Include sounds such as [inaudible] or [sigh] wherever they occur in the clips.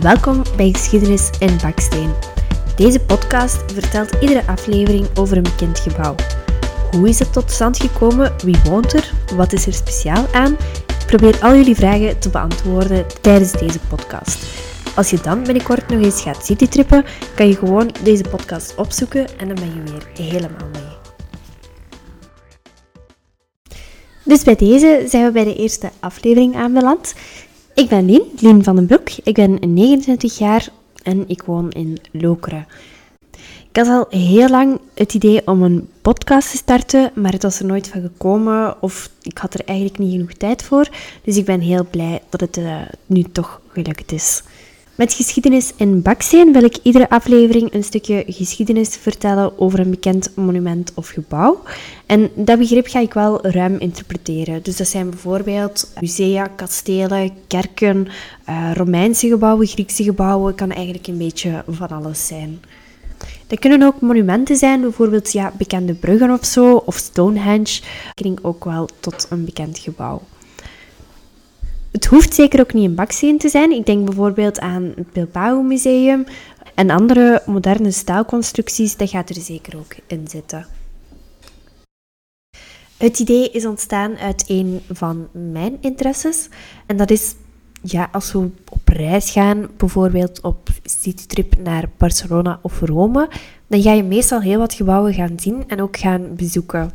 Welkom bij Geschiedenis in Baksteen. Deze podcast vertelt iedere aflevering over een bekend gebouw. Hoe is het tot stand gekomen? Wie woont er? Wat is er speciaal aan? Ik probeer al jullie vragen te beantwoorden tijdens deze podcast. Als je dan binnenkort nog eens gaat citytrippen, kan je gewoon deze podcast opzoeken en dan ben je weer helemaal mee. Dus bij deze zijn we bij de eerste aflevering aanbeland. Ik ben Lien, Lien van den Broek. Ik ben 29 jaar en ik woon in Lokeren. Ik had al heel lang het idee om een podcast te starten, maar het was er nooit van gekomen of ik had er eigenlijk niet genoeg tijd voor. Dus ik ben heel blij dat het uh, nu toch gelukt is. Met geschiedenis in Baksteen wil ik iedere aflevering een stukje geschiedenis vertellen over een bekend monument of gebouw. En dat begrip ga ik wel ruim interpreteren. Dus dat zijn bijvoorbeeld musea, kastelen, kerken, uh, Romeinse gebouwen, Griekse gebouwen. kan eigenlijk een beetje van alles zijn. Dat kunnen ook monumenten zijn, bijvoorbeeld ja, bekende bruggen of zo, of Stonehenge. Dat ook wel tot een bekend gebouw. Het hoeft zeker ook niet een baksteen te zijn. Ik denk bijvoorbeeld aan het Bilbao Museum en andere moderne staalconstructies. Dat gaat er zeker ook in zitten. Het idee is ontstaan uit een van mijn interesses. En dat is, ja, als we op reis gaan, bijvoorbeeld op citytrip naar Barcelona of Rome, dan ga je meestal heel wat gebouwen gaan zien en ook gaan bezoeken.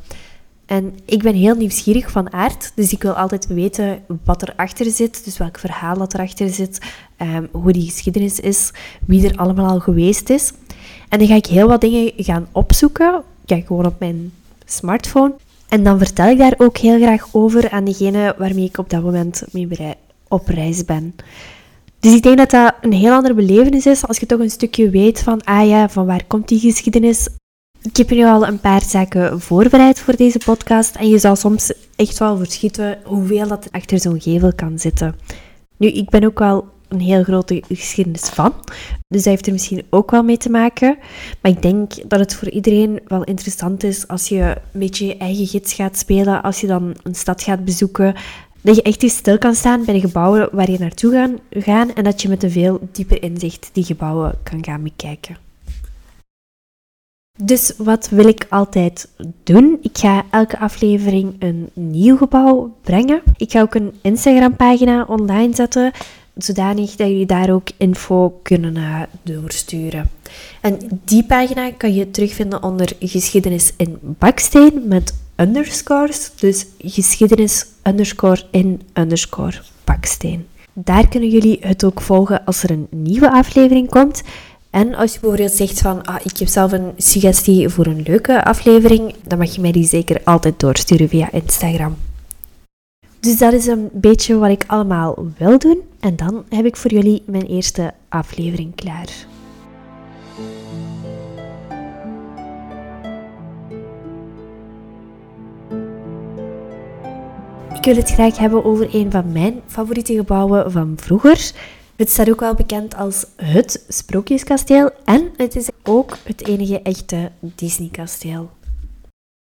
En ik ben heel nieuwsgierig van aard, dus ik wil altijd weten wat erachter zit, dus welk verhaal dat erachter zit, um, hoe die geschiedenis is, wie er allemaal al geweest is. En dan ga ik heel wat dingen gaan opzoeken, kijk gewoon op mijn smartphone. En dan vertel ik daar ook heel graag over aan degene waarmee ik op dat moment mee op reis ben. Dus ik denk dat dat een heel andere belevenis is als je toch een stukje weet van, ah ja, van waar komt die geschiedenis? Ik heb nu al een paar zaken voorbereid voor deze podcast en je zou soms echt wel verschieten hoeveel dat er achter zo'n gevel kan zitten. Nu, ik ben ook wel een heel grote geschiedenis van, dus dat heeft er misschien ook wel mee te maken. Maar ik denk dat het voor iedereen wel interessant is als je een beetje je eigen gids gaat spelen, als je dan een stad gaat bezoeken, dat je echt eens stil kan staan bij de gebouwen waar je naartoe gaan, gaan en dat je met een veel dieper inzicht die gebouwen kan gaan bekijken. Dus wat wil ik altijd doen? Ik ga elke aflevering een nieuw gebouw brengen. Ik ga ook een Instagram-pagina online zetten, zodanig dat jullie daar ook info kunnen uh, doorsturen. En die pagina kan je terugvinden onder geschiedenis in baksteen met underscores. Dus geschiedenis underscore in underscore baksteen. Daar kunnen jullie het ook volgen als er een nieuwe aflevering komt. En als je bijvoorbeeld zegt van, ah, ik heb zelf een suggestie voor een leuke aflevering, dan mag je mij die zeker altijd doorsturen via Instagram. Dus dat is een beetje wat ik allemaal wil doen. En dan heb ik voor jullie mijn eerste aflevering klaar. Ik wil het graag hebben over een van mijn favoriete gebouwen van vroeger. Het staat ook wel bekend als het Sprookjeskasteel en het is ook het enige echte Disney-kasteel.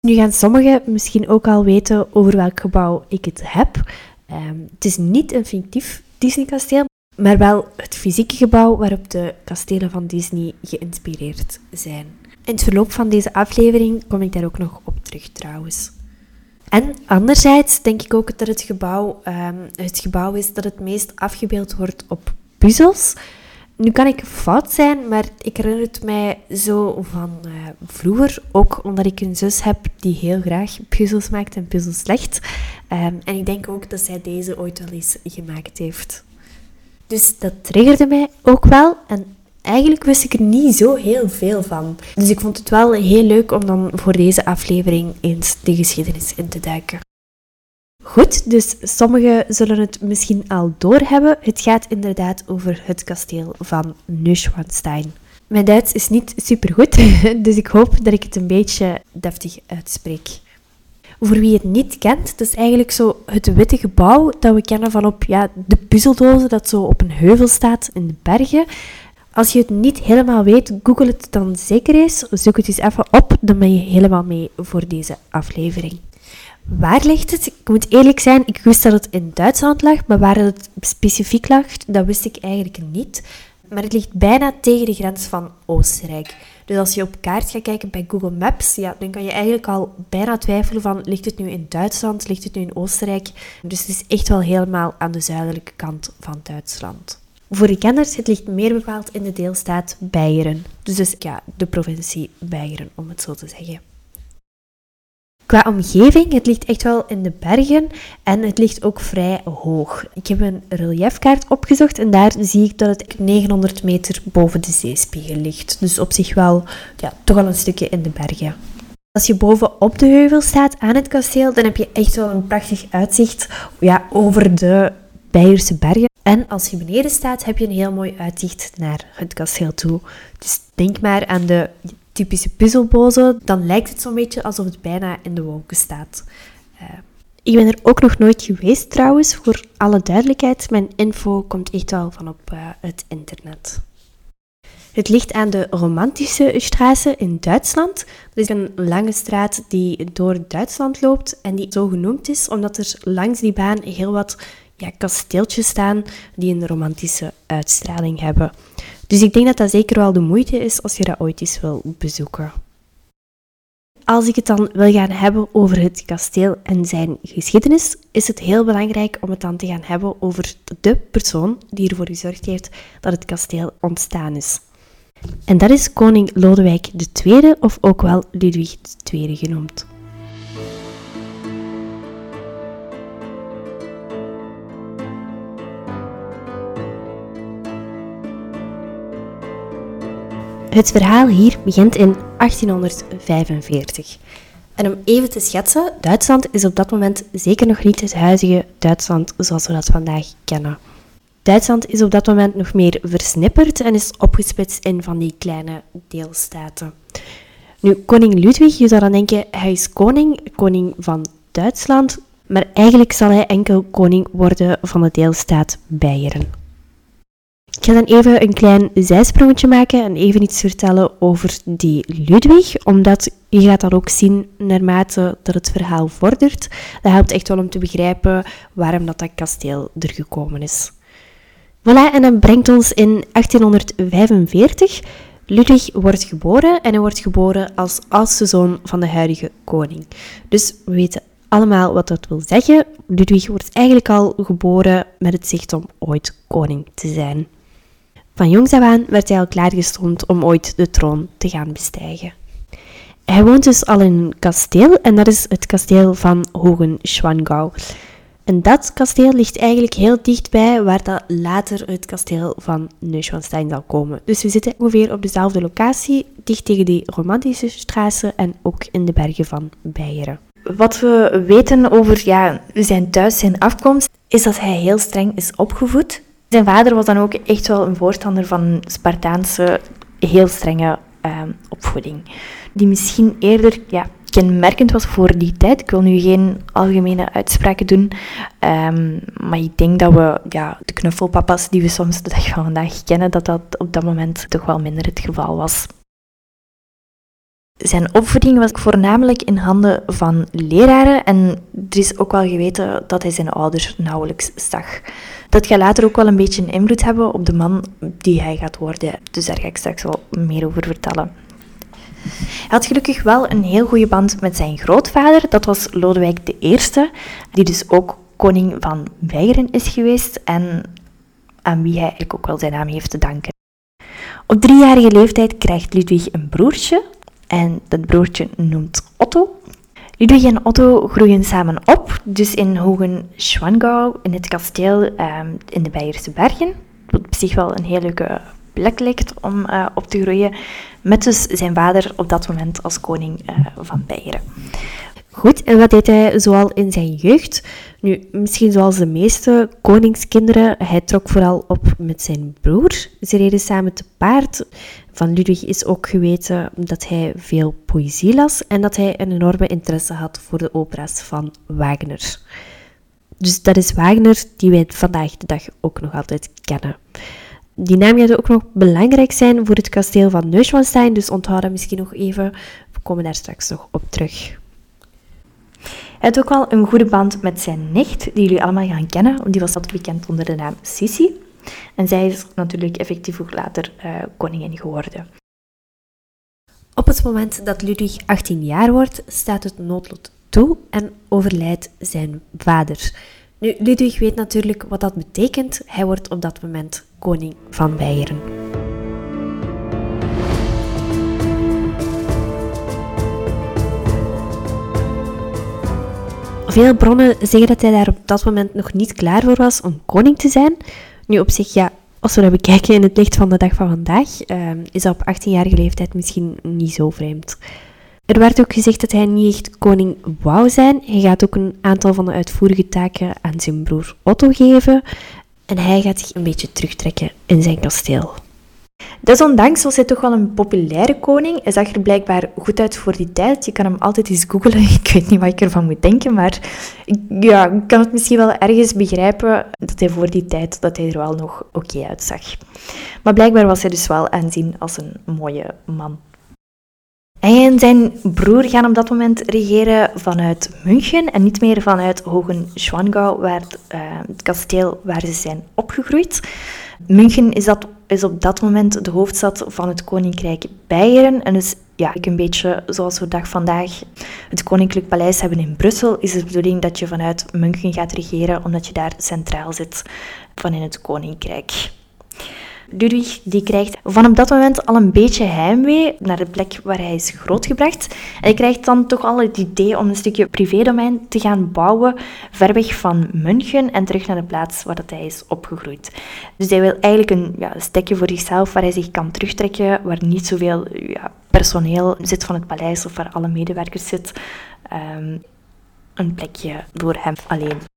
Nu gaan sommigen misschien ook al weten over welk gebouw ik het heb. Ehm, het is niet een fictief Disney-kasteel, maar wel het fysieke gebouw waarop de kastelen van Disney geïnspireerd zijn. In het verloop van deze aflevering kom ik daar ook nog op terug trouwens. En anderzijds denk ik ook dat het gebouw um, het gebouw is dat het meest afgebeeld wordt op puzzels. Nu kan ik fout zijn, maar ik herinner het mij zo van uh, vroeger. Ook omdat ik een zus heb die heel graag puzzels maakt en puzzels legt. Um, en ik denk ook dat zij deze ooit wel eens gemaakt heeft. Dus dat triggerde mij ook wel. En eigenlijk wist ik er niet zo heel veel van. Dus ik vond het wel heel leuk om dan voor deze aflevering eens de geschiedenis in te duiken. Goed, dus sommigen zullen het misschien al doorhebben. Het gaat inderdaad over het kasteel van Neuschwanstein. Mijn Duits is niet supergoed, [laughs] dus ik hoop dat ik het een beetje deftig uitspreek. Voor wie het niet kent, het is eigenlijk zo het witte gebouw dat we kennen van op ja, de puzzeldozen dat zo op een heuvel staat in de bergen. Als je het niet helemaal weet, google het dan zeker eens. Zoek het eens even op, dan ben je helemaal mee voor deze aflevering. Waar ligt het? Ik moet eerlijk zijn, ik wist dat het in Duitsland lag, maar waar het specifiek lag, dat wist ik eigenlijk niet. Maar het ligt bijna tegen de grens van Oostenrijk. Dus als je op kaart gaat kijken bij Google Maps, ja, dan kan je eigenlijk al bijna twijfelen van, ligt het nu in Duitsland, ligt het nu in Oostenrijk? Dus het is echt wel helemaal aan de zuidelijke kant van Duitsland. Voor de kenners, het ligt meer bepaald in de deelstaat Beieren. Dus, dus ja, de provincie Beieren, om het zo te zeggen. Qua omgeving, het ligt echt wel in de bergen en het ligt ook vrij hoog. Ik heb een reliefkaart opgezocht en daar zie ik dat het 900 meter boven de zeespiegel ligt. Dus op zich wel, ja, toch al een stukje in de bergen. Als je boven op de heuvel staat aan het kasteel, dan heb je echt wel een prachtig uitzicht ja, over de Beierse bergen. En als je beneden staat, heb je een heel mooi uitzicht naar het kasteel toe. Dus denk maar aan de typische puzzelbozen, dan lijkt het zo'n beetje alsof het bijna in de wolken staat. Uh, ik ben er ook nog nooit geweest trouwens, voor alle duidelijkheid. Mijn info komt echt wel van op uh, het internet. Het ligt aan de Romantische Straße in Duitsland. Dat is een lange straat die door Duitsland loopt en die zo genoemd is omdat er langs die baan heel wat ja, kasteeltjes staan die een romantische uitstraling hebben. Dus ik denk dat dat zeker wel de moeite is als je dat ooit eens wil bezoeken. Als ik het dan wil gaan hebben over het kasteel en zijn geschiedenis, is het heel belangrijk om het dan te gaan hebben over de persoon die ervoor gezorgd heeft dat het kasteel ontstaan is. En dat is koning Lodewijk II, of ook wel Ludwig II genoemd. Het verhaal hier begint in 1845. En om even te schetsen, Duitsland is op dat moment zeker nog niet het huidige Duitsland zoals we dat vandaag kennen. Duitsland is op dat moment nog meer versnipperd en is opgesplitst in van die kleine deelstaten. Nu, koning Ludwig, je zou dan denken, hij is koning, koning van Duitsland, maar eigenlijk zal hij enkel koning worden van de deelstaat Beieren. Ik ga dan even een klein zijsprongetje maken en even iets vertellen over die Ludwig, omdat je gaat dat ook zien naarmate dat het verhaal vordert. Dat helpt echt wel om te begrijpen waarom dat, dat kasteel er gekomen is. Voilà, en dat brengt ons in 1845. Ludwig wordt geboren en hij wordt geboren als oudste zoon van de huidige koning. Dus we weten allemaal wat dat wil zeggen. Ludwig wordt eigenlijk al geboren met het zicht om ooit koning te zijn. Van jongs af aan werd hij al klaargestoomd om ooit de troon te gaan bestijgen. Hij woont dus al in een kasteel en dat is het kasteel van Hohenschwangau. En dat kasteel ligt eigenlijk heel dichtbij waar dat later het kasteel van Neuschwanstein zal komen. Dus we zitten ongeveer op dezelfde locatie, dicht tegen die romantische straten en ook in de bergen van Beieren. Wat we weten over ja, zijn thuis, zijn afkomst, is dat hij heel streng is opgevoed. Zijn vader was dan ook echt wel een voorstander van Spartaanse, heel strenge ehm, opvoeding. Die misschien eerder ja, kenmerkend was voor die tijd. Ik wil nu geen algemene uitspraken doen, ehm, maar ik denk dat we ja, de knuffelpapa's die we soms de dag van vandaag kennen, dat dat op dat moment toch wel minder het geval was. Zijn opvoeding was voornamelijk in handen van leraren en er is ook wel geweten dat hij zijn ouders nauwelijks zag. Dat gaat later ook wel een beetje een invloed hebben op de man die hij gaat worden, dus daar ga ik straks wel meer over vertellen. Hij had gelukkig wel een heel goede band met zijn grootvader, dat was Lodewijk I, die dus ook koning van Weigeren is geweest en aan wie hij eigenlijk ook wel zijn naam heeft te danken. Op driejarige leeftijd krijgt Ludwig een broertje, en dat broertje noemt Otto. Ludwig en Otto groeien samen op, dus in Hohenschwangau, in het kasteel ehm, in de Beierse Bergen. Wat op zich wel een heel leuke plek lijkt om uh, op te groeien, met dus zijn vader op dat moment als koning uh, van Beieren. Goed, en wat deed hij zoal in zijn jeugd? Nu, misschien zoals de meeste koningskinderen, hij trok vooral op met zijn broer. Ze reden samen te paard. Van Ludwig is ook geweten dat hij veel poëzie las en dat hij een enorme interesse had voor de opera's van Wagner. Dus dat is Wagner die wij vandaag de dag ook nog altijd kennen. Die naam gaat ook nog belangrijk zijn voor het kasteel van Neuschwanstein, dus onthoud dat misschien nog even. We komen daar straks nog op terug. Hij had ook wel een goede band met zijn nicht, die jullie allemaal gaan kennen. Die was altijd bekend onder de naam Sissi. En zij is natuurlijk effectief ook later uh, koningin geworden. Op het moment dat Ludwig 18 jaar wordt, staat het noodlot toe en overlijdt zijn vader. Nu, Ludwig weet natuurlijk wat dat betekent. Hij wordt op dat moment koning van Beieren. Veel bronnen zeggen dat hij daar op dat moment nog niet klaar voor was om koning te zijn. Nu op zich, ja, als we dat bekijken in het licht van de dag van vandaag, ehm, is dat op 18-jarige leeftijd misschien niet zo vreemd. Er werd ook gezegd dat hij niet echt koning wou zijn. Hij gaat ook een aantal van de uitvoerige taken aan zijn broer Otto geven. En hij gaat zich een beetje terugtrekken in zijn kasteel. Desondanks was hij toch wel een populaire koning. Hij zag er blijkbaar goed uit voor die tijd. Je kan hem altijd eens googlen. [laughs] Ik weet niet wat ik ervan moet denken, maar ja, ik kan het misschien wel ergens begrijpen dat hij voor die tijd dat hij er wel nog oké uitzag. Maar blijkbaar was hij dus wel aanzien als een mooie man. Hij en zijn broer gaan op dat moment regeren vanuit München en niet meer vanuit Hohenschwangau, waar het, het kasteel waar ze zijn opgegroeid. München is, dat, is op dat moment de hoofdstad van het Koninkrijk Beieren. En dus ja, een beetje zoals we dag vandaag het Koninklijk Paleis hebben in Brussel, is de bedoeling dat je vanuit München gaat regeren, omdat je daar centraal zit van in het Koninkrijk. Ludwig die krijgt van op dat moment al een beetje heimwee naar de plek waar hij is grootgebracht. En hij krijgt dan toch al het idee om een stukje privédomein te gaan bouwen, ver weg van München en terug naar de plaats waar dat hij is opgegroeid. Dus hij wil eigenlijk een ja, stekje voor zichzelf waar hij zich kan terugtrekken, waar niet zoveel ja, personeel zit van het paleis of waar alle medewerkers zitten. Um, een plekje voor hem alleen.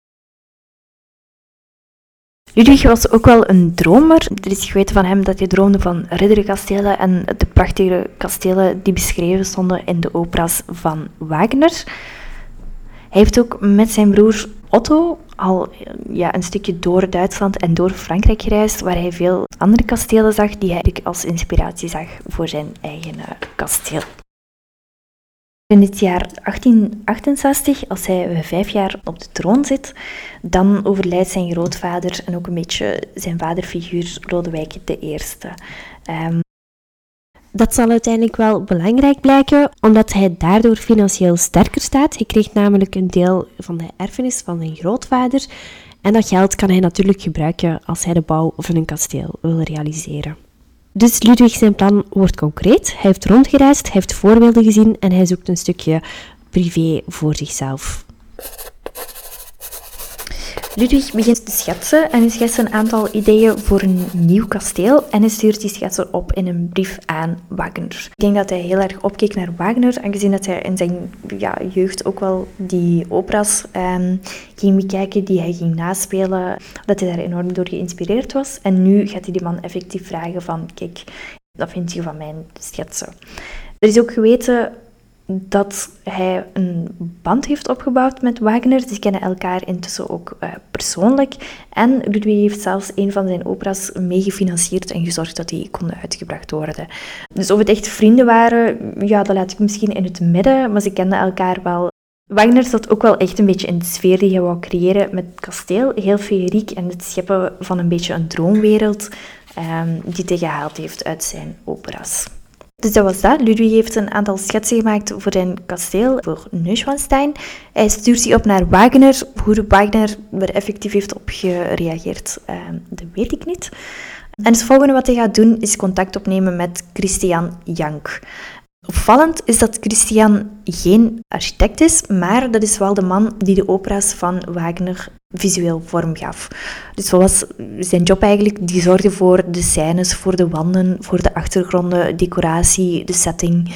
Ludwig was ook wel een dromer. Er is geweten van hem dat hij droomde van ridderkastelen en de prachtige kastelen die beschreven stonden in de opera's van Wagner. Hij heeft ook met zijn broer Otto al ja, een stukje door Duitsland en door Frankrijk gereisd, waar hij veel andere kastelen zag die hij als inspiratie zag voor zijn eigen eh, kasteel. In het jaar 1868, als hij vijf jaar op de troon zit, dan overlijdt zijn grootvader en ook een beetje zijn vaderfiguur Lodewijk I. Um, dat zal uiteindelijk wel belangrijk blijken, omdat hij daardoor financieel sterker staat. Hij kreeg namelijk een deel van de erfenis van zijn grootvader. En dat geld kan hij natuurlijk gebruiken als hij de bouw van een kasteel wil realiseren. Dus Ludwig zijn plan wordt concreet. Hij heeft rondgereisd, hij heeft voorbeelden gezien en hij zoekt een stukje privé voor zichzelf. Ludwig begint te schetsen en hij schetst een aantal ideeën voor een nieuw kasteel en hij stuurt die schetsen op in een brief aan Wagner. Ik denk dat hij heel erg opkeek naar Wagner, aangezien dat hij in zijn ja, jeugd ook wel die operas ehm, ging bekijken, die hij ging naspelen, dat hij daar enorm door geïnspireerd was. En nu gaat hij die man effectief vragen van, kijk, wat vind je van mijn schetsen? Er is ook geweten dat hij een band heeft opgebouwd met Wagner. Ze kennen elkaar intussen ook uh, persoonlijk. En Ludwig heeft zelfs een van zijn operas meegefinancierd en gezorgd dat die konden uitgebracht worden. Dus of het echt vrienden waren, ja, dat laat ik misschien in het midden, maar ze kenden elkaar wel. Wagner zat ook wel echt een beetje in de sfeer die hij wou creëren met het kasteel. Heel feeriek en het scheppen van een beetje een droomwereld um, die hij gehaald heeft uit zijn operas. Dus dat was dat. Ludwig heeft een aantal schetsen gemaakt voor zijn kasteel, voor Neuschwanstein. Hij stuurt die op naar Wagner. Hoe Wagner er effectief heeft op gereageerd, uh, dat weet ik niet. En het volgende wat hij gaat doen, is contact opnemen met Christian Jank. Opvallend is dat Christian geen architect is, maar dat is wel de man die de opera's van Wagner visueel vorm gaf. Dus wat was zijn job eigenlijk? Die zorgde voor de scènes, voor de wanden, voor de achtergronden, decoratie, de setting,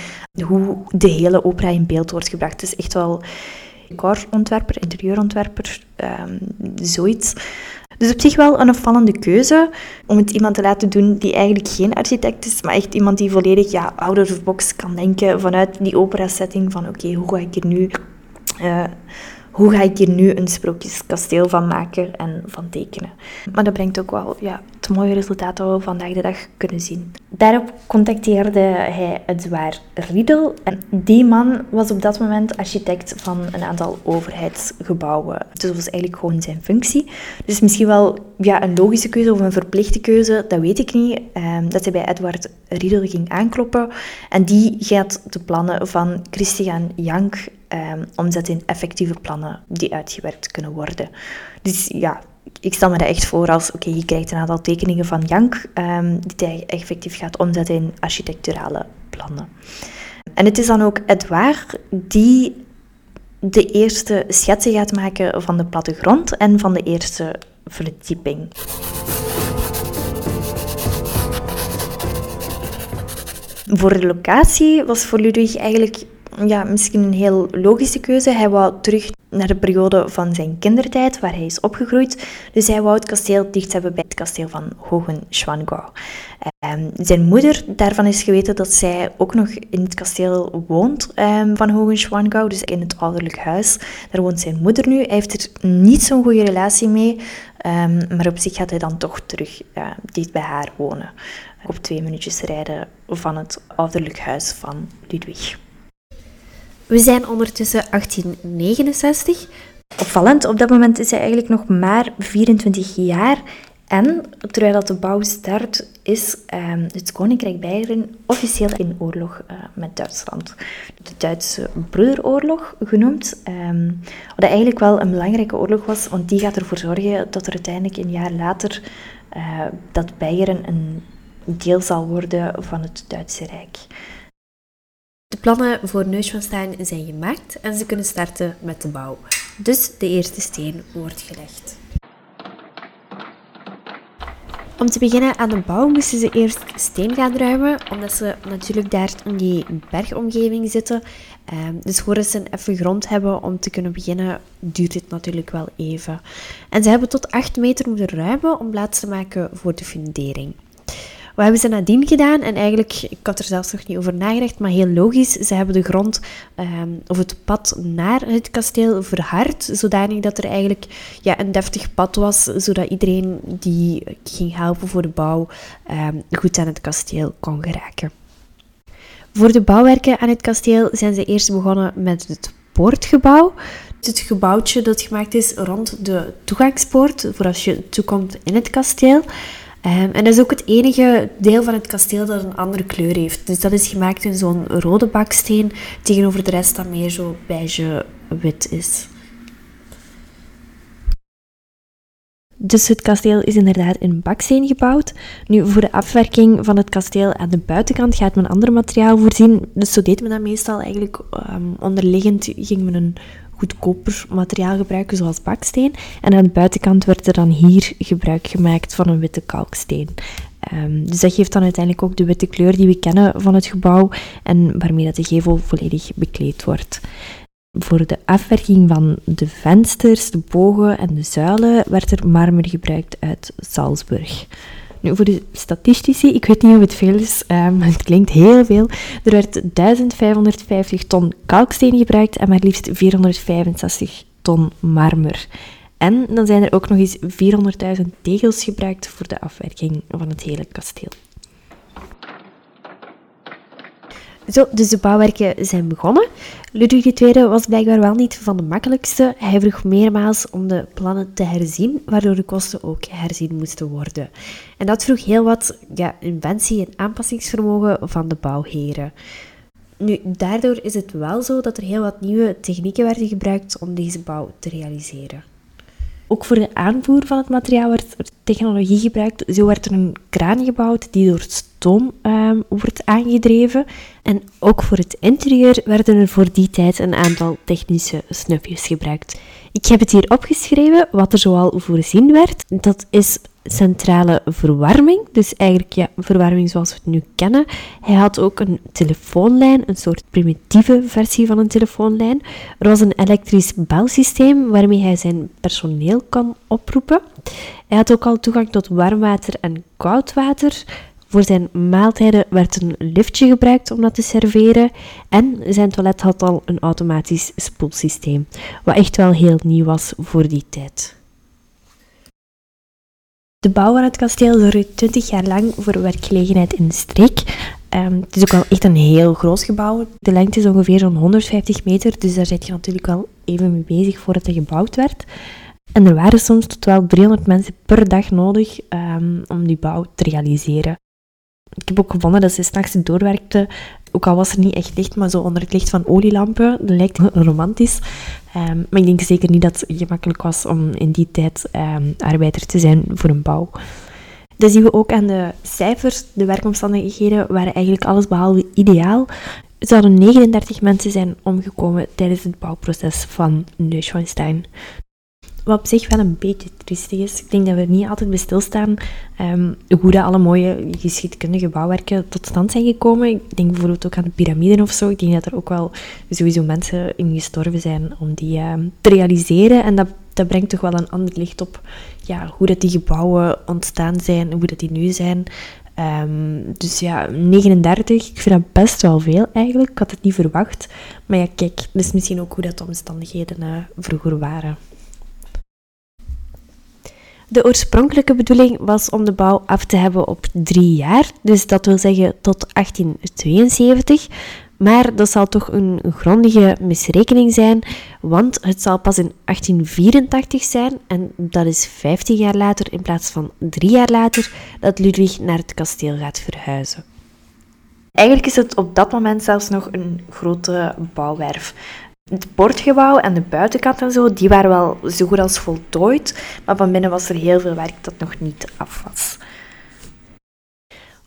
hoe de hele opera in beeld wordt gebracht. Is echt wel decorontwerper, interieurontwerper, um, zoiets. Dus op zich wel een opvallende keuze om het iemand te laten doen die eigenlijk geen architect is, maar echt iemand die volledig ja, out of box kan denken vanuit die opera-setting van oké, hoe ga ik er nu uh, hoe ga ik hier nu een sprookjeskasteel van maken en van tekenen. Maar dat brengt ook wel ja, het mooie resultaat dat we vandaag de dag kunnen zien. Daarop contacteerde hij het Riedel. En die man was op dat moment architect van een aantal overheidsgebouwen. Dus dat was eigenlijk gewoon zijn functie. Dus misschien wel ja, een logische keuze of een verplichte keuze, dat weet ik niet. Ehm, dat hij bij Edward Riedel ging aankloppen. En die gaat de plannen van Christian Jank um, omzet in effectieve plannen die uitgewerkt kunnen worden. Dus ja, ik stel me dat echt voor als, oké, je krijgt een aantal tekeningen van Jank, um, die hij effectief gaat omzetten in architecturale plannen. En het is dan ook Edouard die de eerste schetsen gaat maken van de plattegrond en van de eerste verdieping. Voor de locatie was voor Ludwig eigenlijk ja, misschien een heel logische keuze. Hij wou terug naar de periode van zijn kindertijd, waar hij is opgegroeid. Dus hij wou het kasteel dicht hebben bij het kasteel van Hohenschwangau. Um, zijn moeder, daarvan is geweten dat zij ook nog in het kasteel woont um, van Hohenschwangau, dus in het ouderlijk huis. Daar woont zijn moeder nu. Hij heeft er niet zo'n goede relatie mee, um, maar op zich gaat hij dan toch terug uh, dicht bij haar wonen. Op twee minuutjes rijden van het ouderlijk huis van Ludwig. We zijn ondertussen 1869. Opvallend, op dat moment is hij eigenlijk nog maar 24 jaar. En terwijl dat de bouw start, is um, het Koninkrijk Beieren officieel in oorlog uh, met Duitsland. De Duitse Broederoorlog genoemd. Um, wat eigenlijk wel een belangrijke oorlog was, want die gaat ervoor zorgen dat er uiteindelijk een jaar later uh, dat Beieren een deel zal worden van het Duitse Rijk. De plannen voor Neuschwanstein zijn gemaakt en ze kunnen starten met de bouw. Dus de eerste steen wordt gelegd. Om te beginnen aan de bouw moesten ze eerst steen gaan ruimen, omdat ze natuurlijk daar in die bergomgeving zitten. Ehm, dus voordat ze even grond hebben om te kunnen beginnen, duurt dit natuurlijk wel even. En ze hebben tot 8 meter moeten ruimen om plaats te maken voor de fundering. Wat hebben ze nadien gedaan? En eigenlijk, ik had er zelfs nog niet over nagedacht, maar heel logisch. Ze hebben de grond um, of het pad naar het kasteel verhard, zodanig dat er eigenlijk ja, een deftig pad was, zodat iedereen die ging helpen voor de bouw um, goed aan het kasteel kon geraken. Voor de bouwwerken aan het kasteel zijn ze eerst begonnen met het poortgebouw. Het gebouwtje dat gemaakt is rond de toegangspoort, voor als je toekomt in het kasteel. Um, en dat is ook het enige deel van het kasteel dat een andere kleur heeft. Dus dat is gemaakt in zo'n rode baksteen, tegenover de rest dat meer zo beige-wit is. Dus het kasteel is inderdaad in baksteen gebouwd. Nu, voor de afwerking van het kasteel aan de buitenkant gaat men ander materiaal voorzien. Dus zo deed men dat meestal eigenlijk um, onderliggend. Ging men een goedkoper materiaal gebruiken, zoals baksteen. En aan de buitenkant werd er dan hier gebruik gemaakt van een witte kalksteen. Um, dus dat geeft dan uiteindelijk ook de witte kleur die we kennen van het gebouw en waarmee dat de gevel volledig bekleed wordt. Voor de afwerking van de vensters, de bogen en de zuilen werd er marmer gebruikt uit Salzburg. Nu, voor de statistici, ik weet niet of het veel is, um, het klinkt heel veel. Er werd 1550 ton kalksteen gebruikt en maar liefst 465 ton marmer. En dan zijn er ook nog eens 400.000 tegels gebruikt voor de afwerking van het hele kasteel. Zo, dus de bouwwerken zijn begonnen. Ludwig II was blijkbaar wel niet van de makkelijkste. Hij vroeg meermaals om de plannen te herzien, waardoor de kosten ook herzien moesten worden. En dat vroeg heel wat ja, inventie en aanpassingsvermogen van de bouwheren. Nu, daardoor is het wel zo dat er heel wat nieuwe technieken werden gebruikt om deze bouw te realiseren. Ook voor de aanvoer van het materiaal werd technologie gebruikt. Zo werd er een kraan gebouwd die door stoom um, wordt aangedreven. En ook voor het interieur werden er voor die tijd een aantal technische snufjes gebruikt. Ik heb het hier opgeschreven wat er zoal voorzien werd. Dat is centrale verwarming, dus eigenlijk ja, verwarming zoals we het nu kennen. Hij had ook een telefoonlijn, een soort primitieve versie van een telefoonlijn. Er was een elektrisch belsysteem waarmee hij zijn personeel kon oproepen. Hij had ook al toegang tot warm water en koud water Voor zijn maaltijden werd een liftje gebruikt om dat te serveren. En zijn toilet had al een automatisch spoelsysteem, wat echt wel heel nieuw was voor die tijd. De bouw van het kasteel zorgde 20 jaar lang voor werkgelegenheid in de streek. Ehm, het is ook wel echt een heel groot gebouw. De lengte is ongeveer zo'n 150 meter, dus daar zit je natuurlijk wel even mee bezig voordat het gebouwd werd. En er waren soms tot wel 300 mensen per dag nodig um, om die bouw te realiseren. Ik heb ook gevonden dat ze s'nachts doorwerkte, ook al was er niet echt licht, maar zo onder het licht van olielampen. Dat lijkt [laughs] romantisch. Um, maar ik denk zeker niet dat het gemakkelijk was om in die tijd um, arbeider te zijn voor een bouw. Dat zien we ook aan de cijfers. De werkomstandigheden waren eigenlijk allesbehalve ideaal. Er zouden 39 mensen zijn omgekomen tijdens het bouwproces van Neuschwanstein. Wat op zich wel een beetje triestig is. Ik denk dat we niet altijd bij stilstaan um, hoe dat alle mooie geschiedkundige bouwwerken tot stand zijn gekomen. Ik denk bijvoorbeeld ook aan de piramiden of zo. Ik denk dat er ook wel sowieso mensen in gestorven zijn om die um, te realiseren. En dat, dat brengt toch wel een ander licht op ja, hoe dat die gebouwen ontstaan zijn, hoe dat die nu zijn. Um, dus ja, 39, ik vind dat best wel veel eigenlijk. Ik had het niet verwacht. Maar ja, kijk, dat is misschien ook hoe dat de omstandigheden uh, vroeger waren. De oorspronkelijke bedoeling was om de bouw af te hebben op drie jaar, dus dat wil zeggen tot 1872. Maar dat zal toch een grondige misrekening zijn, want het zal pas in 1884 zijn, en dat is 15 jaar later in plaats van drie jaar later, dat Ludwig naar het kasteel gaat verhuizen. Eigenlijk is het op dat moment zelfs nog een grote bouwwerf. Het poortgebouw en de buitenkant en zo, die waren wel zo goed als voltooid, maar van binnen was er heel veel werk dat nog niet af was.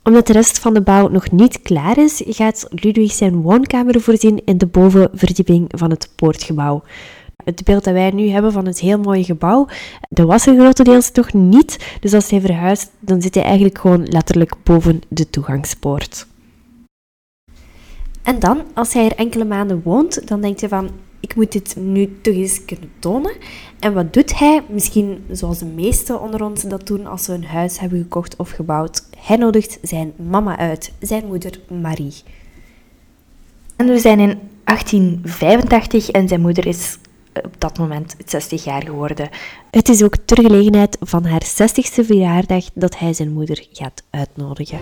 Omdat de rest van de bouw nog niet klaar is, gaat Ludwig zijn woonkamer voorzien in de bovenverdieping van het poortgebouw. Het beeld dat wij nu hebben van het heel mooie gebouw, dat was er grotendeels toch niet. Dus als hij verhuist, dan zit hij eigenlijk gewoon letterlijk boven de toegangspoort. En dan, als hij er enkele maanden woont, dan denkt hij van, ik moet dit nu toch eens kunnen tonen. En wat doet hij? Misschien zoals de meesten onder ons dat doen als ze een huis hebben gekocht of gebouwd. Hij nodigt zijn mama uit, zijn moeder Marie. En we zijn in 1885 en zijn moeder is op dat moment 60 jaar geworden. Het is ook ter gelegenheid van haar 60ste verjaardag dat hij zijn moeder gaat uitnodigen.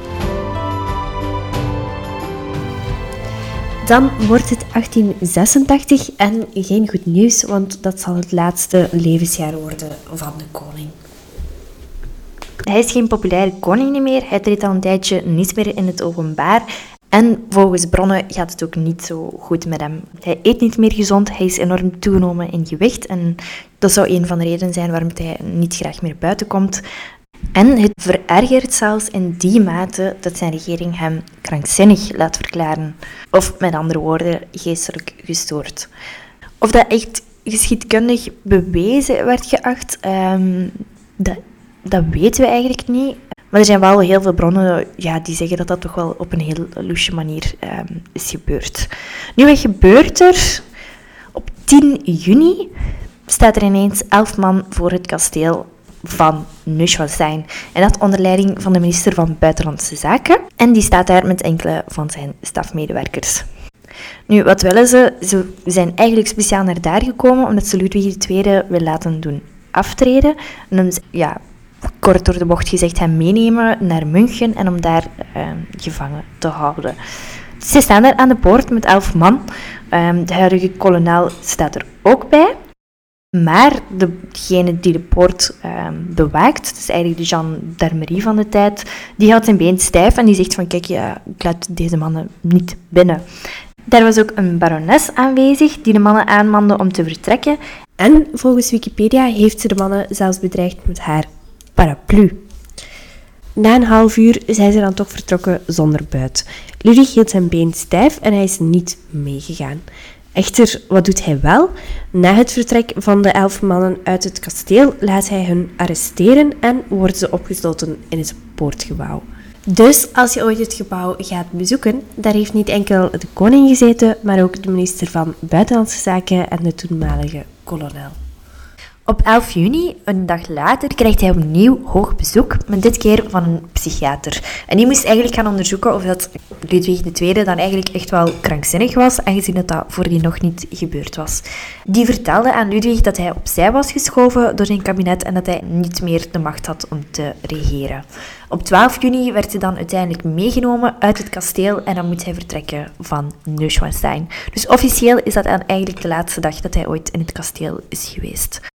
Dan wordt het 1886 en geen goed nieuws, want dat zal het laatste levensjaar worden van de koning. Hij is geen populaire koning meer, hij treedt al een tijdje niet meer in het openbaar. En volgens bronnen gaat het ook niet zo goed met hem. Hij eet niet meer gezond, hij is enorm toegenomen in gewicht. En dat zou een van de redenen zijn waarom hij niet graag meer buiten komt. En het verergert zelfs in die mate dat zijn regering hem krankzinnig laat verklaren. Of met andere woorden, geestelijk gestoord. Of dat echt geschiedkundig bewezen werd geacht, um, dat, dat weten we eigenlijk niet. Maar er zijn wel heel veel bronnen ja, die zeggen dat dat toch wel op een heel loesje manier um, is gebeurd. Nu, wat gebeurt er? Op 10 juni staat er ineens elf man voor het kasteel van Neuschwanstein. En dat onder leiding van de minister van Buitenlandse Zaken. En die staat daar met enkele van zijn stafmedewerkers. Nu, wat willen ze? Ze zijn eigenlijk speciaal naar daar gekomen omdat ze Ludwig II wil laten doen aftreden. En om, ja, kort door de bocht gezegd, hem meenemen naar München en om daar uh, gevangen te houden. Ze staan daar aan de poort met elf man. Um, de huidige kolonel staat er ook bij. Maar degene die de poort um, bewaakt, dat is eigenlijk de Jean d'Armerie van de tijd, die houdt zijn been stijf en die zegt van kijk, ja, ik laat deze mannen niet binnen. Daar was ook een barones aanwezig die de mannen aanmande om te vertrekken. En volgens Wikipedia heeft ze de mannen zelfs bedreigd met haar paraplu. Na een half uur zijn ze dan toch vertrokken zonder buit. Ludwig hield zijn been stijf en hij is niet meegegaan. Echter, wat doet hij wel? Na het vertrek van de elf mannen uit het kasteel laat hij hun arresteren en worden ze opgesloten in het poortgebouw. Dus als je ooit het gebouw gaat bezoeken, daar heeft niet enkel de koning gezeten, maar ook de minister van Buitenlandse Zaken en de toenmalige kolonel. Op 11 juni, een dag later, krijgt hij opnieuw hoog bezoek, maar dit keer van een psychiater. En die moest eigenlijk gaan onderzoeken of Ludwig II dan eigenlijk echt wel krankzinnig was, aangezien dat dat voor die nog niet gebeurd was. Die vertelde aan Ludwig dat hij opzij was geschoven door zijn kabinet en dat hij niet meer de macht had om te regeren. Op 12 juni werd hij dan uiteindelijk meegenomen uit het kasteel en dan moet hij vertrekken van Neuschwanstein. Dus officieel is dat eigenlijk de laatste dag dat hij ooit in het kasteel is geweest.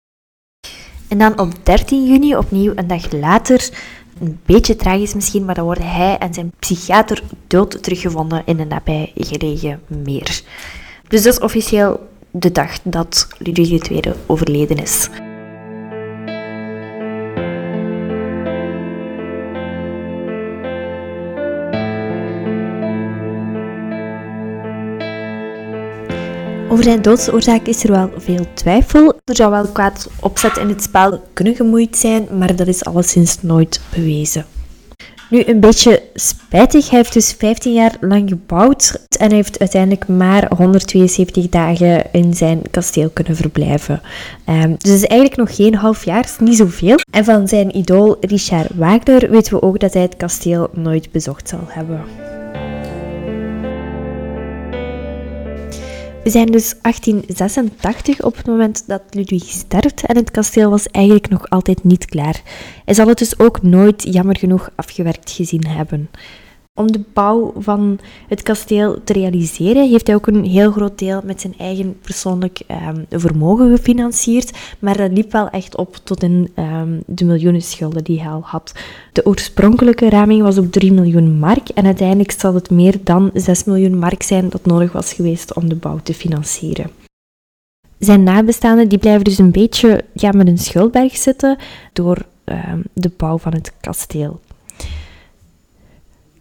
En dan op 13 juni, opnieuw een dag later, een beetje tragisch misschien, maar dan worden hij en zijn psychiater dood teruggevonden in een nabijgelegen meer. Dus dat is officieel de dag dat Ludwig II overleden is. Over zijn doodsoorzaak is er wel veel twijfel. Er zou wel kwaad opzet in het spel kunnen gemoeid zijn, maar dat is alleszins nooit bewezen. Nu, een beetje spijtig. Hij heeft dus 15 jaar lang gebouwd en heeft uiteindelijk maar 172 dagen in zijn kasteel kunnen verblijven. Um, dus is eigenlijk nog geen half jaar, niet zoveel. En van zijn idool Richard Wagner weten we ook dat hij het kasteel nooit bezocht zal hebben. We zijn dus 1886 op het moment dat Ludwig sterft en het kasteel was eigenlijk nog altijd niet klaar. Hij zal het dus ook nooit jammer genoeg afgewerkt gezien hebben. Om de bouw van het kasteel te realiseren heeft hij ook een heel groot deel met zijn eigen persoonlijk um, vermogen gefinancierd. Maar dat liep wel echt op tot in um, de miljoenen schulden die hij al had. De oorspronkelijke raming was op 3 miljoen mark en uiteindelijk zal het meer dan 6 miljoen mark zijn dat nodig was geweest om de bouw te financieren. Zijn nabestaanden die blijven dus een beetje met een schuldberg zitten door um, de bouw van het kasteel.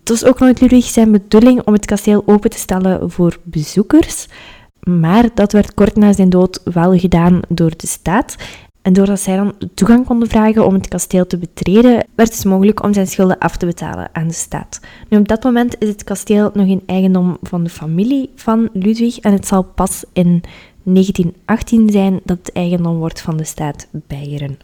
Het was ook nooit Ludwig zijn bedoeling om het kasteel open te stellen voor bezoekers, maar dat werd kort na zijn dood wel gedaan door de staat. En doordat zij dan toegang konden vragen om het kasteel te betreden, werd het mogelijk om zijn schulden af te betalen aan de staat. Nu, op dat moment is het kasteel nog in eigendom van de familie van Ludwig en het zal pas in 1918 zijn dat het eigendom wordt van de staat Beieren.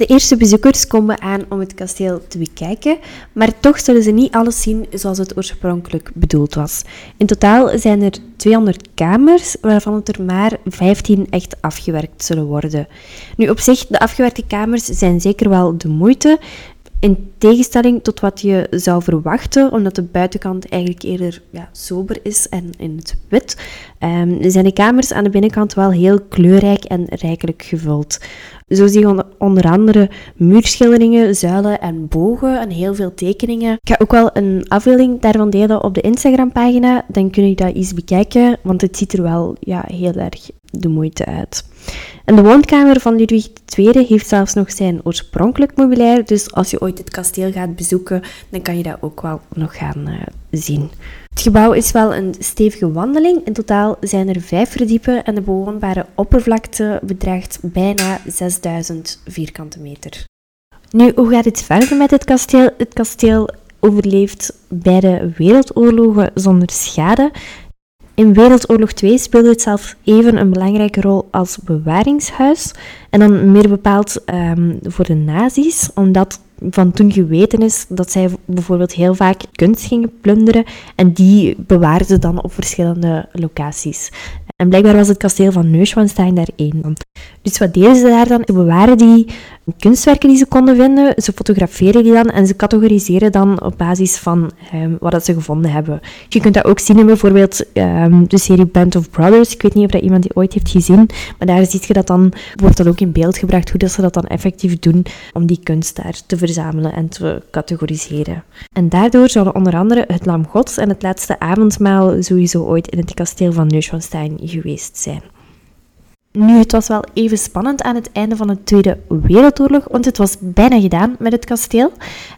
De eerste bezoekers komen aan om het kasteel te bekijken, maar toch zullen ze niet alles zien zoals het oorspronkelijk bedoeld was. In totaal zijn er 200 kamers, waarvan het er maar 15 echt afgewerkt zullen worden. Nu, op zich, de afgewerkte kamers zijn zeker wel de moeite. In tegenstelling tot wat je zou verwachten, omdat de buitenkant eigenlijk eerder ja, sober is en in het wit, um, zijn de kamers aan de binnenkant wel heel kleurrijk en rijkelijk gevuld. Zo zie je onder andere muurschilderingen, zuilen en bogen en heel veel tekeningen. Ik ga ook wel een afbeelding daarvan delen op de Instagram-pagina. Dan kun je dat eens bekijken, want het ziet er wel ja, heel erg de moeite uit. En de woonkamer van Ludwig II heeft zelfs nog zijn oorspronkelijk meubilair. Dus als je ooit het kasteel gaat bezoeken, dan kan je dat ook wel nog gaan uh, zien. Het gebouw is wel een stevige wandeling. In totaal zijn er vijf verdiepen en de bewoonbare oppervlakte bedraagt bijna 6000 vierkante meter. Nu, hoe gaat het verder met het kasteel? Het kasteel overleeft beide wereldoorlogen zonder schade. In Wereldoorlog 2 speelde het zelf even een belangrijke rol als bewaringshuis. En dan meer bepaald um, voor de nazi's, omdat van toen geweten is dat zij bijvoorbeeld heel vaak kunst gingen plunderen en die bewaarden ze dan op verschillende locaties. En blijkbaar was het kasteel van Neuschwanstein daar één van. Dus wat deden ze daar dan? Ze bewaren die kunstwerken die ze konden vinden, ze fotograferen die dan en ze categoriseren dan op basis van um, wat dat ze gevonden hebben. Je kunt dat ook zien in bijvoorbeeld um, de serie Band of Brothers. Ik weet niet of dat iemand die ooit heeft gezien, maar daar zie je dat dan, wordt dat ook in beeld gebracht, hoe dat ze dat dan effectief doen om die kunst daar te verzamelen en te categoriseren. En daardoor zouden onder andere het Lam Gods en het laatste avondmaal sowieso ooit in het kasteel van Neuschwanstein geweest zijn. Nu, het was wel even spannend aan het einde van de Tweede Wereldoorlog, want het was bijna gedaan met het kasteel.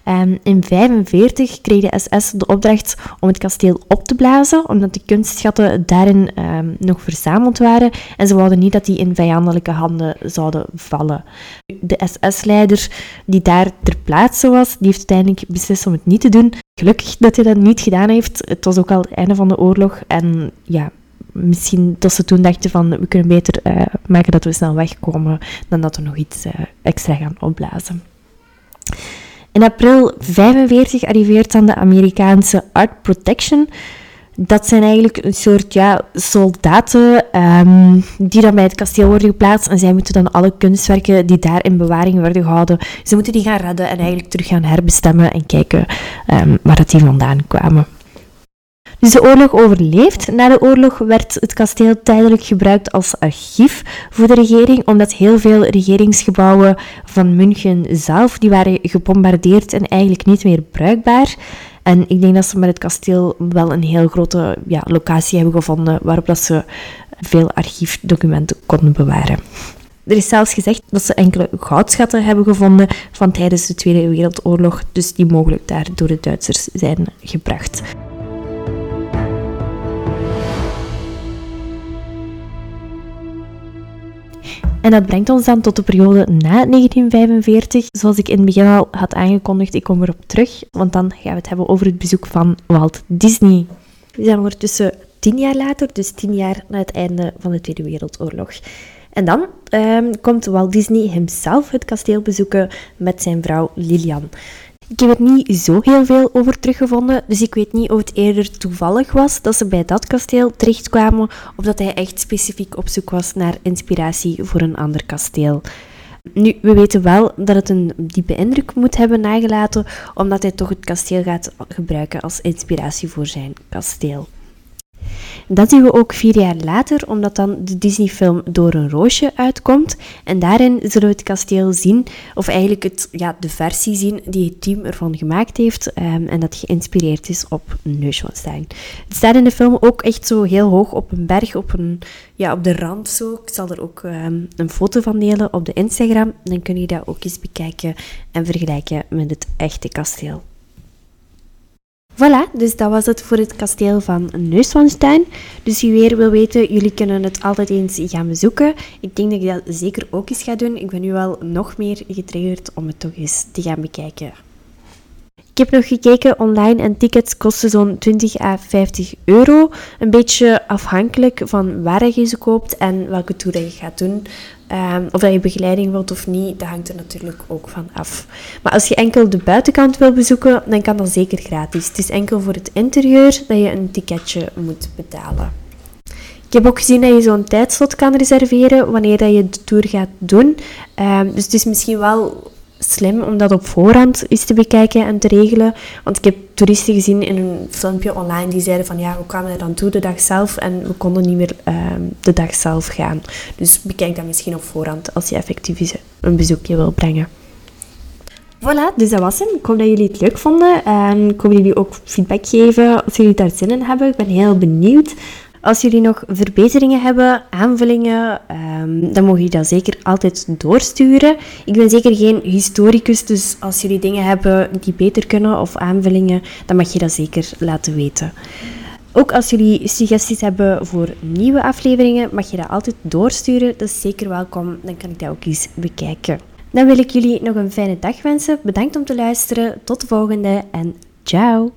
Um, in 1945 kreeg de SS de opdracht om het kasteel op te blazen, omdat de kunstschatten daarin um, nog verzameld waren en ze wilden niet dat die in vijandelijke handen zouden vallen. De SS-leider die daar ter plaatse was, die heeft uiteindelijk beslist om het niet te doen. Gelukkig dat hij dat niet gedaan heeft. Het was ook al het einde van de oorlog en ja, misschien dat ze toen dachten van we kunnen beter uh, maken dat we snel wegkomen dan dat we nog iets uh, extra gaan opblazen. In april 45 arriveert dan de Amerikaanse Art Protection. Dat zijn eigenlijk een soort ja, soldaten um, die dan bij het kasteel worden geplaatst. En zij moeten dan alle kunstwerken die daar in bewaring worden gehouden, ze moeten die gaan redden en eigenlijk terug gaan herbestemmen en kijken um, waar dat die vandaan kwamen. Dus de oorlog overleeft. Na de oorlog werd het kasteel tijdelijk gebruikt als archief voor de regering, omdat heel veel regeringsgebouwen van München zelf, die waren gebombardeerd en eigenlijk niet meer bruikbaar. En ik denk dat ze met het kasteel wel een heel grote ja, locatie hebben gevonden waarop dat ze veel archiefdocumenten konden bewaren. Er is zelfs gezegd dat ze enkele goudschatten hebben gevonden van tijdens de Tweede Wereldoorlog, dus die mogelijk daar door de Duitsers zijn gebracht. En dat brengt ons dan tot de periode na 1945. Zoals ik in het begin al had aangekondigd, ik kom erop terug, want dan gaan we het hebben over het bezoek van Walt Disney. We zijn ondertussen tien jaar later, dus tien jaar na het einde van de Tweede Wereldoorlog. En dan um, komt Walt Disney hemzelf het kasteel bezoeken met zijn vrouw Lilian. Ik heb er niet zo heel veel over teruggevonden, dus ik weet niet of het eerder toevallig was dat ze bij dat kasteel terechtkwamen of dat hij echt specifiek op zoek was naar inspiratie voor een ander kasteel. Nu, we weten wel dat het een diepe indruk moet hebben nagelaten, omdat hij toch het kasteel gaat gebruiken als inspiratie voor zijn kasteel. Dat zien we ook vier jaar later, omdat dan de Disney-film Door een Roosje uitkomt. En daarin zullen we het kasteel zien, of eigenlijk het, ja, de versie zien die het team ervan gemaakt heeft. Um, en dat geïnspireerd is op Neuschwanstein. Het staat in de film ook echt zo heel hoog op een berg, op, een, ja, op de rand zo. Ik zal er ook um, een foto van delen op de Instagram. Dan kun je dat ook eens bekijken en vergelijken met het echte kasteel. Voilà, dus dat was het voor het kasteel van Neuswanstein. Dus wie weer wil weten, jullie kunnen het altijd eens gaan bezoeken. Ik denk dat ik dat zeker ook eens ga doen. Ik ben nu wel nog meer getriggerd om het toch eens te gaan bekijken. Ik heb nog gekeken online en tickets kosten zo'n 20 à 50 euro. Een beetje afhankelijk van waar je ze koopt en welke tour je gaat doen. Um, of dat je begeleiding wilt of niet, dat hangt er natuurlijk ook van af. Maar als je enkel de buitenkant wil bezoeken, dan kan dat zeker gratis. Het is enkel voor het interieur dat je een ticketje moet betalen. Ik heb ook gezien dat je zo'n tijdslot kan reserveren wanneer dat je de tour gaat doen. Um, dus het is misschien wel slim om dat op voorhand eens te bekijken en te regelen. Want ik heb toeristen gezien in een filmpje online die zeiden van ja, hoe kwamen we dan toe de dag zelf en we konden niet meer ehm, de dag zelf gaan. Dus bekijk dat misschien op voorhand als je effectief een bezoekje wil brengen. Voilà, dus dat was hem. Ik hoop dat jullie het leuk vonden. En ik hoop dat jullie ook feedback geven als jullie daar zin in hebben. Ik ben heel benieuwd. Als jullie nog verbeteringen hebben, aanvullingen, um, dan mogen jullie dat zeker altijd doorsturen. Ik ben zeker geen historicus, dus als jullie dingen hebben die beter kunnen of aanvullingen, dan mag je dat zeker laten weten. Ook als jullie suggesties hebben voor nieuwe afleveringen, mag je dat altijd doorsturen. Dat is zeker welkom, dan kan ik dat ook eens bekijken. Dan wil ik jullie nog een fijne dag wensen. Bedankt om te luisteren. Tot de volgende en ciao!